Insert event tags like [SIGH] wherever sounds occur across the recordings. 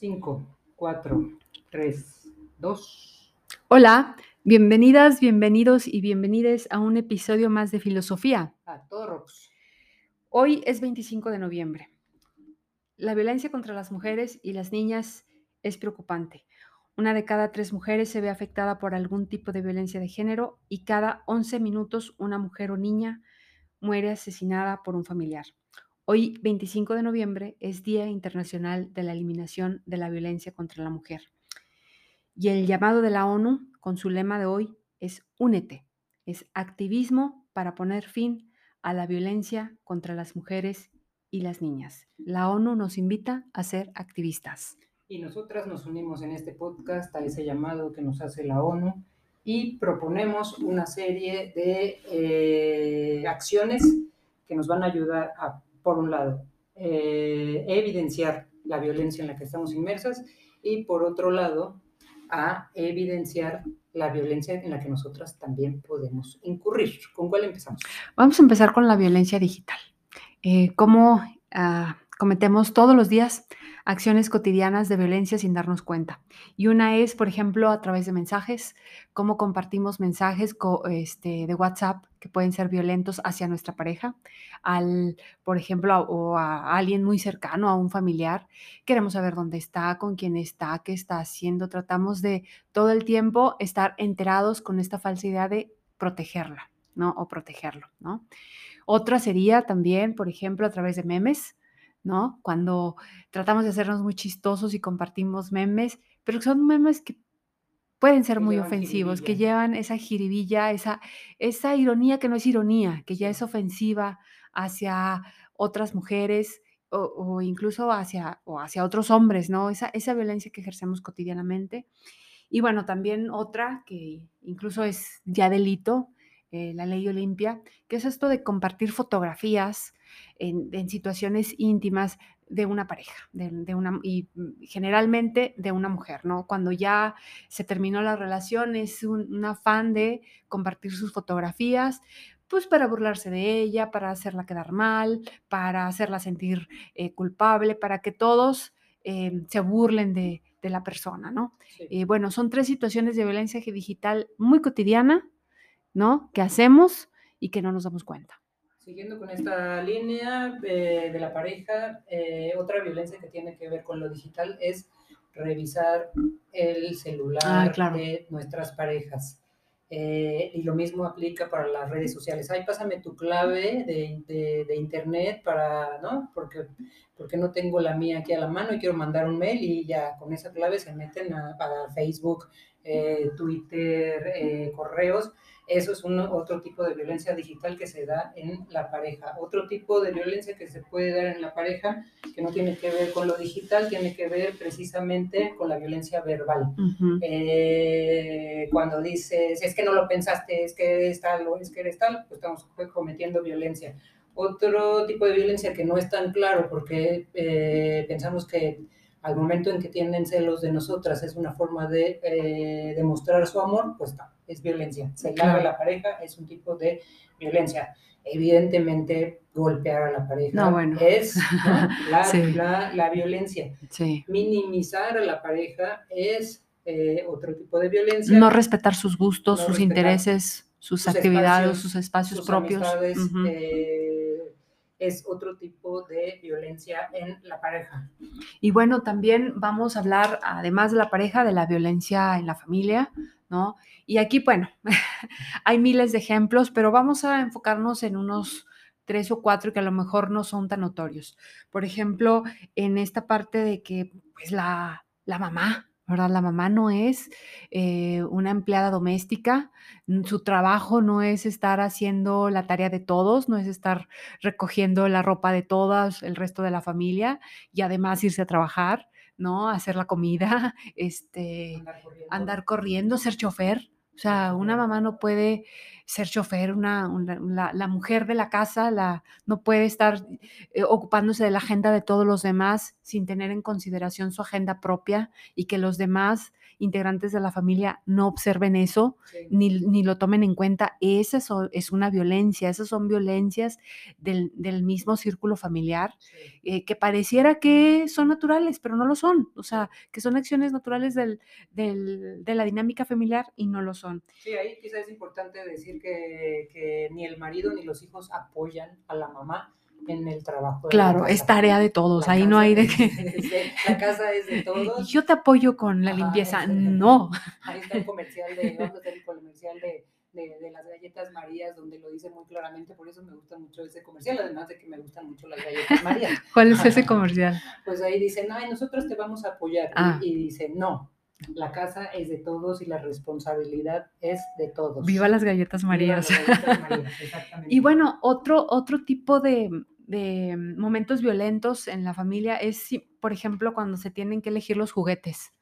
5, 4, 3, 2. Hola, bienvenidas, bienvenidos y bienvenides a un episodio más de Filosofía. A todos. Hoy es 25 de noviembre. La violencia contra las mujeres y las niñas es preocupante. Una de cada tres mujeres se ve afectada por algún tipo de violencia de género y cada 11 minutos una mujer o niña muere asesinada por un familiar. Hoy, 25 de noviembre, es Día Internacional de la Eliminación de la Violencia contra la Mujer. Y el llamado de la ONU, con su lema de hoy, es Únete. Es activismo para poner fin a la violencia contra las mujeres y las niñas. La ONU nos invita a ser activistas. Y nosotras nos unimos en este podcast a ese llamado que nos hace la ONU y proponemos una serie de eh, acciones que nos van a ayudar a por un lado, eh, evidenciar la violencia en la que estamos inmersas y por otro lado, a evidenciar la violencia en la que nosotras también podemos incurrir. ¿Con cuál empezamos? Vamos a empezar con la violencia digital. Eh, ¿Cómo ah, cometemos todos los días acciones cotidianas de violencia sin darnos cuenta. Y una es, por ejemplo, a través de mensajes, cómo compartimos mensajes este, de WhatsApp que pueden ser violentos hacia nuestra pareja, al, por ejemplo, a, o a alguien muy cercano, a un familiar. Queremos saber dónde está, con quién está, qué está haciendo. Tratamos de todo el tiempo estar enterados con esta falsa idea de protegerla, ¿no? O protegerlo, ¿no? Otra sería también, por ejemplo, a través de memes, ¿no? Cuando tratamos de hacernos muy chistosos y compartimos memes, pero son memes que pueden ser muy ofensivos, que llevan esa jiribilla, esa, esa ironía que no es ironía, que ya es ofensiva hacia otras mujeres o, incluso hacia, o hacia otros hombres, ¿no? Esa, esa violencia que ejercemos cotidianamente. Y bueno, también otra que incluso es ya delito, eh, la ley Olimpia, que es esto de compartir fotografías en, situaciones íntimas de una pareja, de, una, y generalmente de una mujer, ¿no? Cuando ya se terminó la relación, es un, afán de compartir sus fotografías, pues para burlarse de ella, para hacerla quedar mal, para hacerla sentir eh, culpable, para que todos em, se burlen de, la persona, ¿no? Eh, bueno, son tres situaciones de violencia digital muy cotidiana, ¿no? Que hacemos y que no nos damos cuenta. Siguiendo con esta línea eh, de la pareja, eh, otra violencia que tiene que ver con lo digital es revisar el celular ah, de nuestras parejas. Eh, y lo mismo aplica para las redes sociales. Ay, pásame tu clave de, internet para, ¿no? Porque, porque no tengo la mía aquí a la mano y quiero mandar un mail y ya con esa clave se meten a, a Facebook, Twitter, correos eso es un, otro tipo de violencia digital que se da en la pareja. Otro tipo de violencia que se puede dar en la pareja, que no tiene que ver con lo digital, tiene que ver precisamente con la violencia verbal. Eh, cuando dices, es que no lo pensaste, es que eres tal o es que eres tal, pues estamos cometiendo violencia. Otro tipo de violencia que no es tan claro porque eh, pensamos que al momento en que tienen celos de nosotras es una forma de eh, demostrar su amor, pues no, es violencia. Se claro. la pareja es un tipo de violencia. Evidentemente, golpear a la pareja es [LAUGHS] la, violencia. Minimizar a la pareja es eh, otro tipo de violencia. No respetar sus gustos, sus intereses, sus, actividades, sus espacios propios es otro tipo de violencia en la pareja. Y bueno, también vamos a hablar, además de la pareja, de la violencia en la familia, ¿no? Y aquí, bueno, [LAUGHS] hay miles de ejemplos, pero vamos a enfocarnos en unos tres o cuatro que a lo mejor no son tan notorios. Por ejemplo, en esta parte de que, pues, la, la mamá, la mamá no es eh, una empleada doméstica, su trabajo no es estar haciendo la tarea de todos, no es estar recogiendo la ropa de todas, el resto de la familia y además irse a trabajar, ¿no? Hacer la comida, [LAUGHS] este, andar corriendo, ser chofer. O sea, una mamá no puede ser chofer, una, la, mujer de la casa la, no puede estar eh, ocupándose de la agenda de todos los demás sin tener en consideración su agenda propia y que los demás integrantes de la familia no observen eso ni, lo tomen en cuenta. Esa es una violencia, esas son violencias del, mismo círculo familiar eh, que pareciera que son naturales, pero no lo son. O sea, que son acciones naturales del, de la dinámica familiar y no lo son. Sí, ahí quizás es importante decir que, ni el marido ni los hijos apoyan a la mamá en el trabajo. claro, es tarea de todos, ahí no hay de que... [LAUGHS] la casa es de todos. [LAUGHS] Yo te apoyo con la limpieza, no. [LAUGHS] Ahí está el comercial de, el comercial de, de, las galletas Marías, donde lo dice muy claramente, por eso me gusta mucho ese comercial, además de que me gustan mucho las galletas Marías. ¿Cuál es ese comercial? Pues ahí dicen, ay, nosotros te vamos a apoyar. Ah. Y, y dice, no, la casa es de todos y la responsabilidad es de todos. Viva las galletas Marías. y bueno, otro, otro tipo de, momentos violentos en la familia es, por ejemplo, cuando se tienen que elegir los juguetes,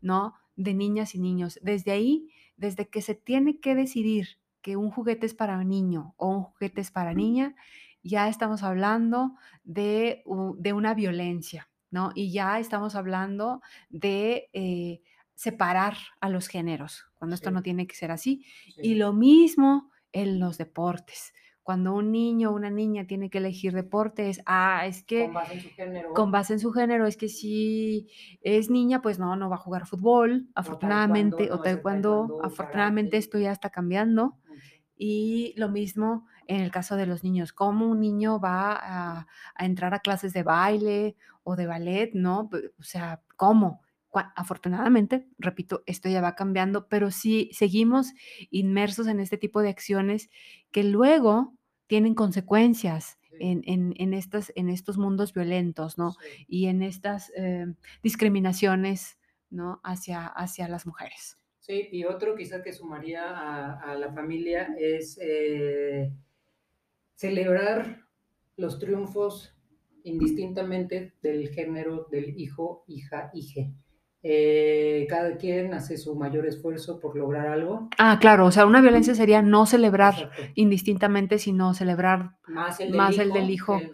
¿no? De niñas y niños. Desde ahí, desde que se tiene que decidir que un juguete es para un niño o un juguete es para niña, ya estamos hablando de, una violencia, ¿no? Y ya estamos hablando de eh, separar a los géneros, cuando esto no tiene que ser así. Y lo mismo en los deportes. Cuando un niño o una niña tiene que elegir deportes, ah, es que... Con base en su género. Con base en su género, es que si es niña, pues no, no va a jugar fútbol, afortunadamente, o tal cuando, afortunadamente esto ya está cambiando. Y lo mismo en el caso de los niños, cómo un niño va a, a entrar a clases de baile o de ballet, ¿no? O sea, ¿cómo? afortunadamente, repito, esto ya va cambiando, pero sí seguimos inmersos en este tipo de acciones que luego tienen consecuencias en, estas, en estos mundos violentos, ¿no? Y en estas eh, discriminaciones, ¿no? Hacia, hacia las mujeres. Sí, y otro quizá que sumaría a, la familia es eh, celebrar los triunfos indistintamente del género del hijo, hija, hije. Eh, cada quien hace su mayor esfuerzo por lograr algo. Ah, claro, o sea, una violencia sería no celebrar indistintamente, sino celebrar más el del hijo,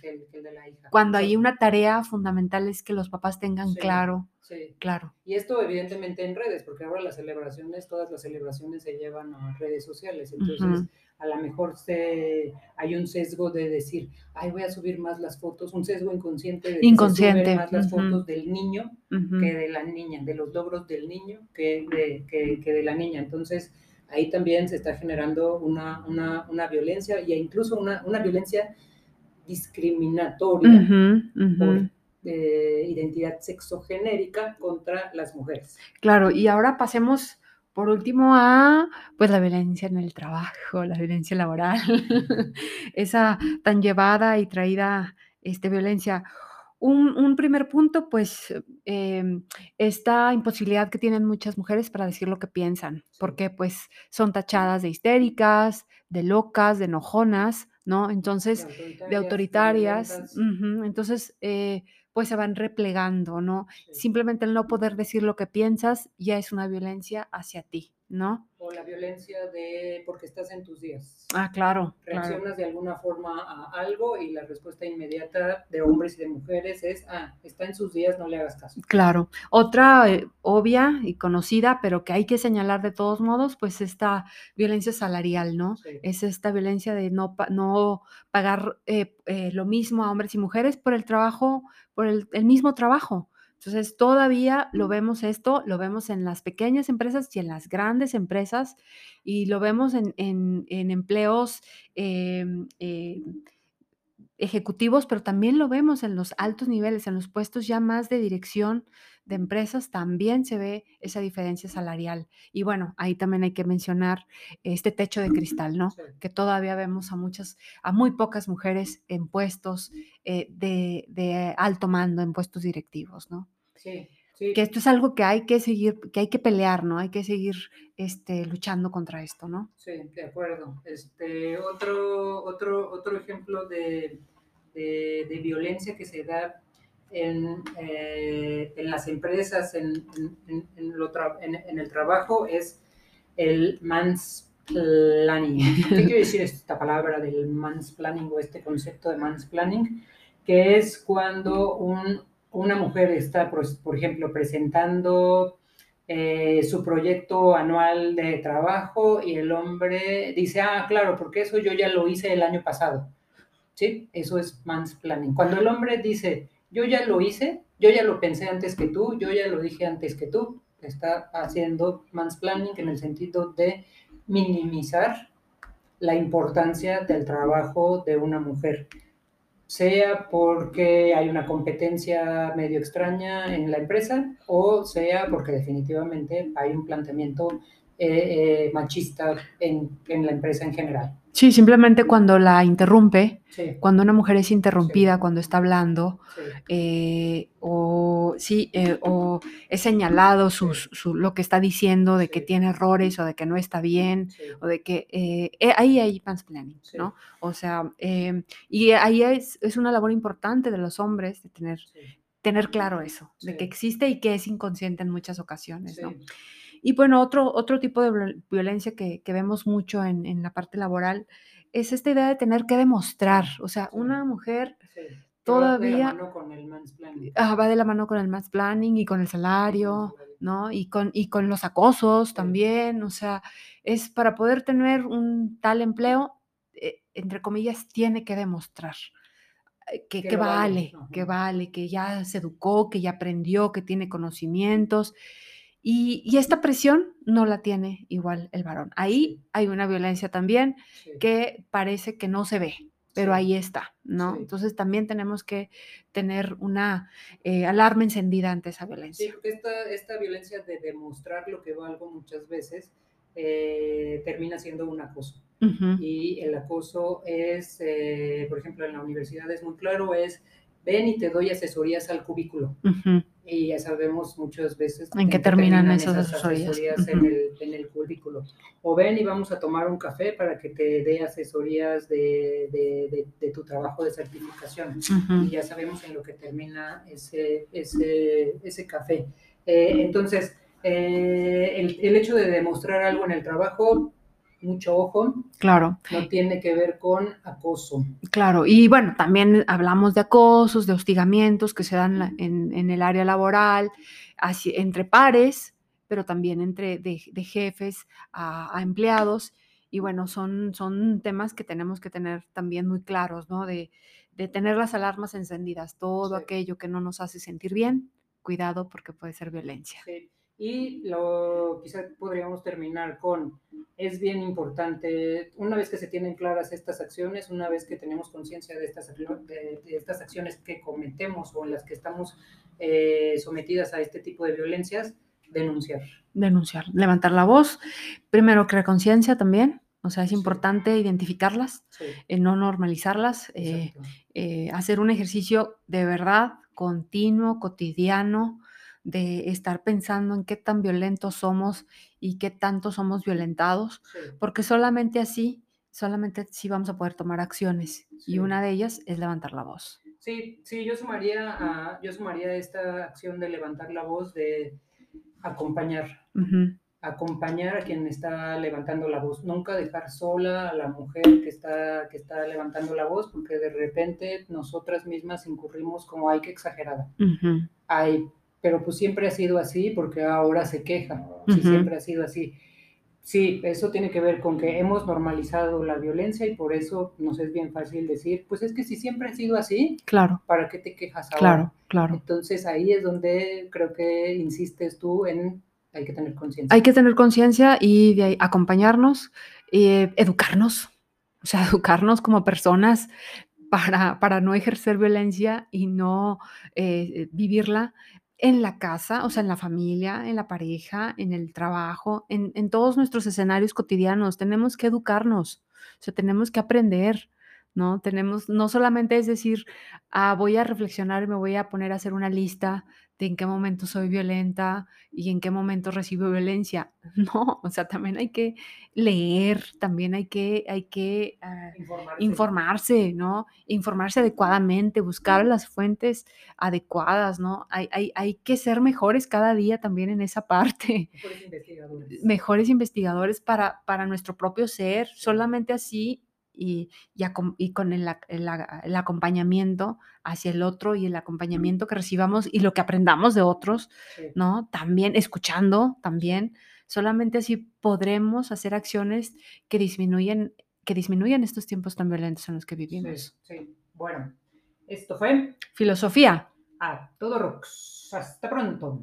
que el, de la hija. Cuando hay una tarea fundamental es que los papás tengan claro. Sí. Claro. Y esto evidentemente en redes, porque ahora las celebraciones, todas las celebraciones se llevan a redes sociales. Entonces, a lo mejor se, hay un sesgo de decir, ay, voy a subir más las fotos, un sesgo inconsciente de inconsciente. más las fotos del niño que de la niña, de los logros del niño que de, que, de la niña. Entonces, ahí también se está generando una, una, una violencia e incluso una, una violencia discriminatoria eh, identidad sexogenérica contra las mujeres. Claro, y ahora pasemos por último, a pues la violencia en el trabajo, la violencia laboral, [LAUGHS] esa tan llevada y traída este, violencia. Un, primer punto, pues, em, esta imposibilidad que tienen muchas mujeres para decir lo que piensan, porque pues son tachadas de histéricas, de locas, de enojonas, ¿no? Entonces, de autoritarias. entonces, eh, pues se van replegando, ¿no? Simplemente el no poder decir lo que piensas ya es una violencia hacia ti, ¿no? O la violencia de porque estás en tus días. Ah, claro. Reaccionas de alguna forma a algo y la respuesta inmediata de hombres y de mujeres es, ah, está en sus días, no le hagas caso. Claro. Otra eh, obvia y conocida, pero que hay que señalar de todos modos, pues esta violencia salarial, ¿no? Es esta violencia de no, no pagar eh, eh, lo mismo a hombres y mujeres por el trabajo, por el mismo trabajo. Entonces, todavía lo vemos esto, lo vemos en las pequeñas empresas y en las grandes empresas, y lo vemos en, empleos em, eh, ejecutivos, pero también lo vemos en los altos niveles, en los puestos ya más de dirección de empresas, también se ve esa diferencia salarial. Y bueno, ahí también hay que mencionar este techo de cristal, ¿no? Que todavía vemos a muchas, a muy pocas mujeres en puestos eh, de, alto mando, en puestos directivos, ¿no? Sí. Sí. Que esto es algo que hay que seguir, que hay que pelear, ¿no? Hay que seguir este, luchando contra esto, ¿no? Sí, de acuerdo. Este, otro, otro, otro ejemplo de, de violencia que se da en, eh, en las empresas, en, en, en, el trabajo, es el mansplaining. [LAUGHS] ¿Qué quiere decir esta palabra del mansplaining o este concepto de mansplaining? Que es cuando un, una mujer está, por, ejemplo, presentando eh, su proyecto anual de trabajo y el hombre dice, ah, claro, porque eso yo ya lo hice el año pasado. ¿Sí? Eso es mansplaining. Cuando el hombre dice, yo ya lo hice, yo ya lo pensé antes que tú, yo ya lo dije antes que tú, está haciendo mansplaining en el sentido de minimizar la importancia del trabajo de una mujer, sea porque hay una competencia medio extraña en la empresa o sea porque definitivamente hay un planteamiento eh, eh, machista en, en la empresa en general. Sí, simplemente cuando la interrumpe, cuando una mujer es interrumpida cuando está hablando, eh, o sí, eh, o es señalado lo que está diciendo de que tiene errores o de que no está bien, o de que ahí hay mansplaining, ¿no? O sea, em, y ahí es, es, una labor importante de los hombres de tener, tener claro eso, de que existe y que es inconsciente en muchas ocasiones, ¿no? Y bueno, otro, otro tipo de violencia que, vemos mucho en, la parte laboral es esta idea de tener que demostrar. O sea, una mujer todavía... Va de la mano con el mansplaining. Ah, va de la mano con el mansplaining y con el salario, ¿no? Y con, y con los acosos también. O sea, es para poder tener un tal empleo, eh, entre comillas, tiene que demostrar. Eh, que, que, vale, que vale, que ya se educó, que ya aprendió, que tiene conocimientos. Y, esta presión no la tiene igual el varón. Ahí hay una violencia también que parece que no se ve, pero ahí está, ¿no? Entonces también tenemos que tener una eh, alarma encendida ante esa violencia. Sí, porque esta, violencia de demostrar lo que valgo muchas veces eh, termina siendo un acoso. Y el acoso es, eh, por ejemplo, en la universidad es muy claro, es ven y te doy asesorías al cubículo y ya sabemos muchas veces en qué terminan, esas, asesorías, en, el, en, el, currículo. O ven y vamos a tomar un café para que te dé asesorías de, de, de, tu trabajo de certificación. Y ya sabemos en lo que termina ese, ese, ese café. Eh, entonces, eh, el, el hecho de demostrar algo en el trabajo mucho ojo. Claro. No tiene que ver con acoso. Claro, y bueno, también hablamos de acosos, de hostigamientos que se dan en, el área laboral, así, entre pares, pero también entre de, jefes a, empleados. Y bueno, son, son temas que tenemos que tener también muy claros, ¿no? De, tener las alarmas encendidas, todo aquello que no nos hace sentir bien, cuidado porque puede ser violencia. Sí. Y lo, quizá podríamos terminar con, es bien importante, una vez que se tienen claras estas acciones, una vez que tenemos conciencia de estas, de, estas acciones que cometemos o en las que estamos eh, sometidas a este tipo de violencias, denunciar. Denunciar, levantar la voz, primero crear conciencia también, o sea, es importante identificarlas, eh, no normalizarlas, eh, hacer un ejercicio de verdad continuo, cotidiano, de estar pensando en qué tan violentos somos y qué tanto somos violentados, porque solamente así, solamente así vamos a poder tomar acciones y una de ellas es levantar la voz. Sí, sí, yo sumaría a, yo sumaría esta acción de levantar la voz, de acompañar, acompañar a quien está levantando la voz, nunca dejar sola a la mujer que está, que está levantando la voz, porque de repente nosotras mismas incurrimos como hay que exagerada. Hay pero pues siempre ha sido así porque ahora se queja, si siempre ha sido así. Sí, eso tiene que ver con que hemos normalizado la violencia y por eso nos es bien fácil decir, pues es que si siempre ha sido así, claro. ¿para qué te quejas ahora? Claro, claro. Entonces ahí es donde creo que insistes tú en hay que tener conciencia. Hay que tener conciencia y de acompañarnos, eh, educarnos, o sea, [LAUGHS] educarnos como personas para, para no ejercer violencia y no eh, vivirla en la casa, o sea, en la familia, en la pareja, en el trabajo, en, todos nuestros escenarios cotidianos. Tenemos que educarnos, o sea, tenemos que aprender, ¿no? Tenemos, no solamente es decir, ah, voy a reflexionar me voy a poner a hacer una lista de en qué momento soy violenta y en qué momento recibo violencia. [LAUGHS] No, o sea, también hay que leer, también hay que, hay que ah, Informarse. informarse, ¿no? Informarse adecuadamente, buscar las fuentes adecuadas, ¿no? Hay, hay, hay que ser mejores cada día también en esa parte Mejores investigadores. mejores investigadores para, para nuestro propio ser. Solamente así y, y, y con el, el el acompañamiento hacia el otro y el acompañamiento que recibamos y lo que aprendamos de otros, Sí. ¿no? También escuchando, también. Solamente así podremos hacer acciones que disminuyen, que disminuyan estos tiempos tan violentos en los que Sí, vivimos. sí. Bueno, esto fue Filosofía. a todo rocks. Hasta pronto.